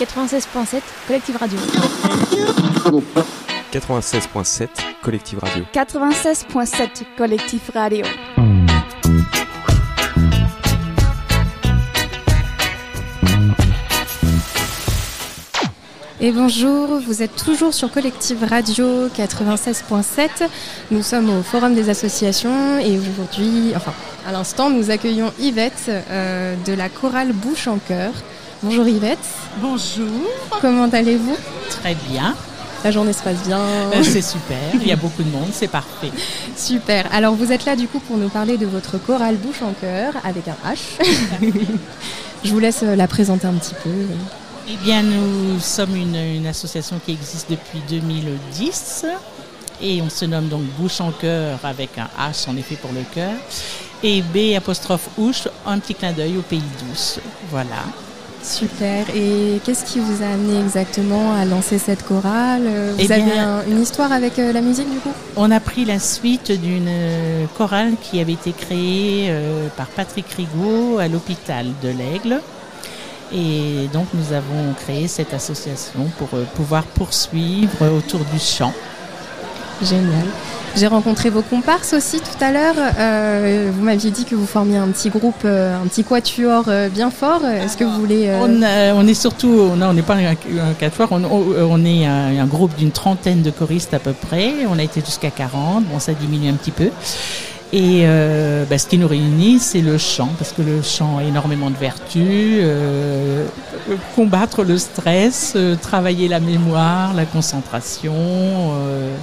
96.7 Collective Radio. 96.7 Collective Radio. 96.7 Collectif Radio. Et bonjour, vous êtes toujours sur Collective Radio 96.7. Nous sommes au Forum des associations et aujourd'hui, enfin à l'instant, nous accueillons Yvette euh, de la chorale Bouche en Cœur. Bonjour Yvette. Bonjour. Comment allez-vous? Très bien. La journée se passe bien. Euh, C'est super. Il y a beaucoup de monde, c'est parfait. Super. Alors vous êtes là du coup pour nous parler de votre chorale Bouche en Cœur avec un H. Je vous laisse euh, la présenter un petit peu. Eh bien, nous sommes une, une association qui existe depuis 2010 et on se nomme donc Bouche en Cœur avec un H en effet pour le cœur et B apostrophe ouche, un petit clin d'œil au pays douce. Voilà. Super. Et qu'est-ce qui vous a amené exactement à lancer cette chorale? Vous Eh avez un- une histoire avec euh, la musique du coup? On a pris la suite d'une euh, chorale qui avait été créée euh, par Patrick Rigaud à l'hôpital de l'Aigle. Et donc nous avons créé cette association pour euh, pouvoir poursuivre autour du chant. Génial. J'ai rencontré vos comparses aussi tout à l'heure. Euh, vous m'aviez dit que vous formiez un petit groupe, euh, un petit quatuor bien fort. Est-ce que vous voulez... euh, On, a- on est surtout, non, on n'est pas un, un quatuor, on est un, un groupe d'une trentaine de choristes à peu près. On a été jusqu'à 40, bon ça diminue un petit peu. Et euh, bah, ce qui nous réunit, c'est le chant, parce que le chant a énormément de vertus, euh, combattre le stress, euh, travailler la mémoire, la concentration, euh,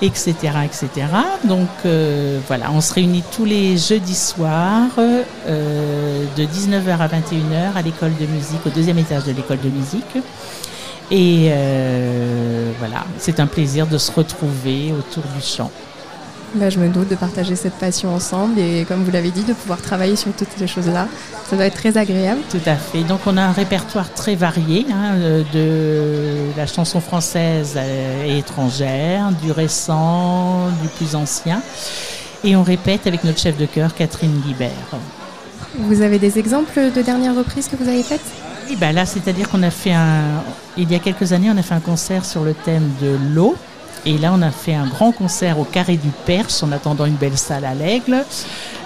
etc., etc. Donc euh, voilà, on se réunit tous les jeudis soirs euh, de 19h à 21h à l'école de musique, au deuxième étage de l'école de musique. Et voilà, c'est un plaisir de se retrouver autour du chant. Bah, je me doute de partager cette passion ensemble et comme vous l'avez dit, de pouvoir travailler sur toutes ces choses-là. Ça doit être très agréable. Tout à fait. Donc on a un répertoire très varié, hein, euh, de la chanson française euh, et étrangère, du récent, du plus ancien. Et on répète avec notre chef de chœur, Catherine Guibert. Vous avez des exemples de dernières reprises que vous avez faites? Oui, bah là, c'est-à-dire qu'on a fait un. Il y a quelques années, on a fait un concert sur le thème de l'eau. Et là, on a fait un grand concert au Carré du Perche en attendant une belle salle à l'Aigle.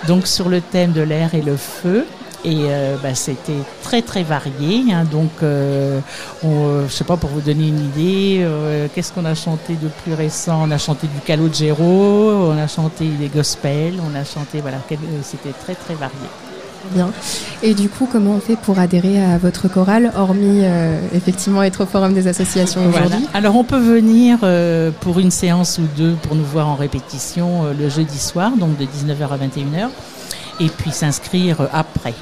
Donc, sur le thème de l'air et le feu. Et euh, bah, c'était très très varié. hein. Donc, euh, on, euh, je sais pas pour vous donner une idée, euh, qu'est-ce qu'on a chanté de plus récent? On a chanté du Calogero, on a chanté des gospels, on a chanté voilà, euh, c'était très très varié. Bien. Et du coup, comment on fait pour adhérer à votre chorale, hormis euh, effectivement être au forum des associations Voilà. aujourd'hui Alors on peut venir euh, pour une séance ou deux pour nous voir en répétition euh, le jeudi soir, donc de 19h à 21h, et puis s'inscrire après.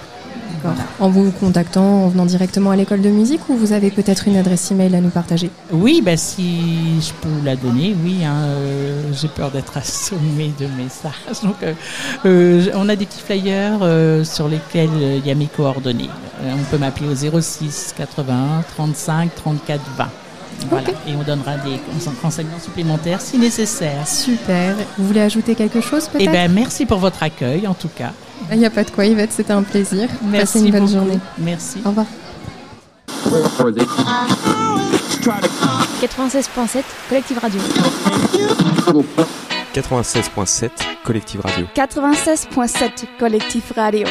En vous contactant, en venant directement à l'école de musique ou vous avez peut-être une adresse email à nous partager? Oui, bah, si je peux vous la donner, oui, hein, euh, j'ai peur d'être assommée de messages. Donc, euh, euh, on a des petits flyers euh, sur lesquels il y a mes coordonnées. On peut m'appeler au 06 81 35 34 20. Voilà, et on donnera des renseignements supplémentaires si nécessaire. Super. Vous voulez ajouter quelque chose Eh peut-être ben, merci pour votre accueil, en tout cas. Il n'y a pas de quoi Yvette, c'était un plaisir. Merci Passez une bonne beaucoup. journée. Merci. Au revoir. 96.7 Collective Radio. 96.7 Collective Radio. 96.7 Collectif Radio.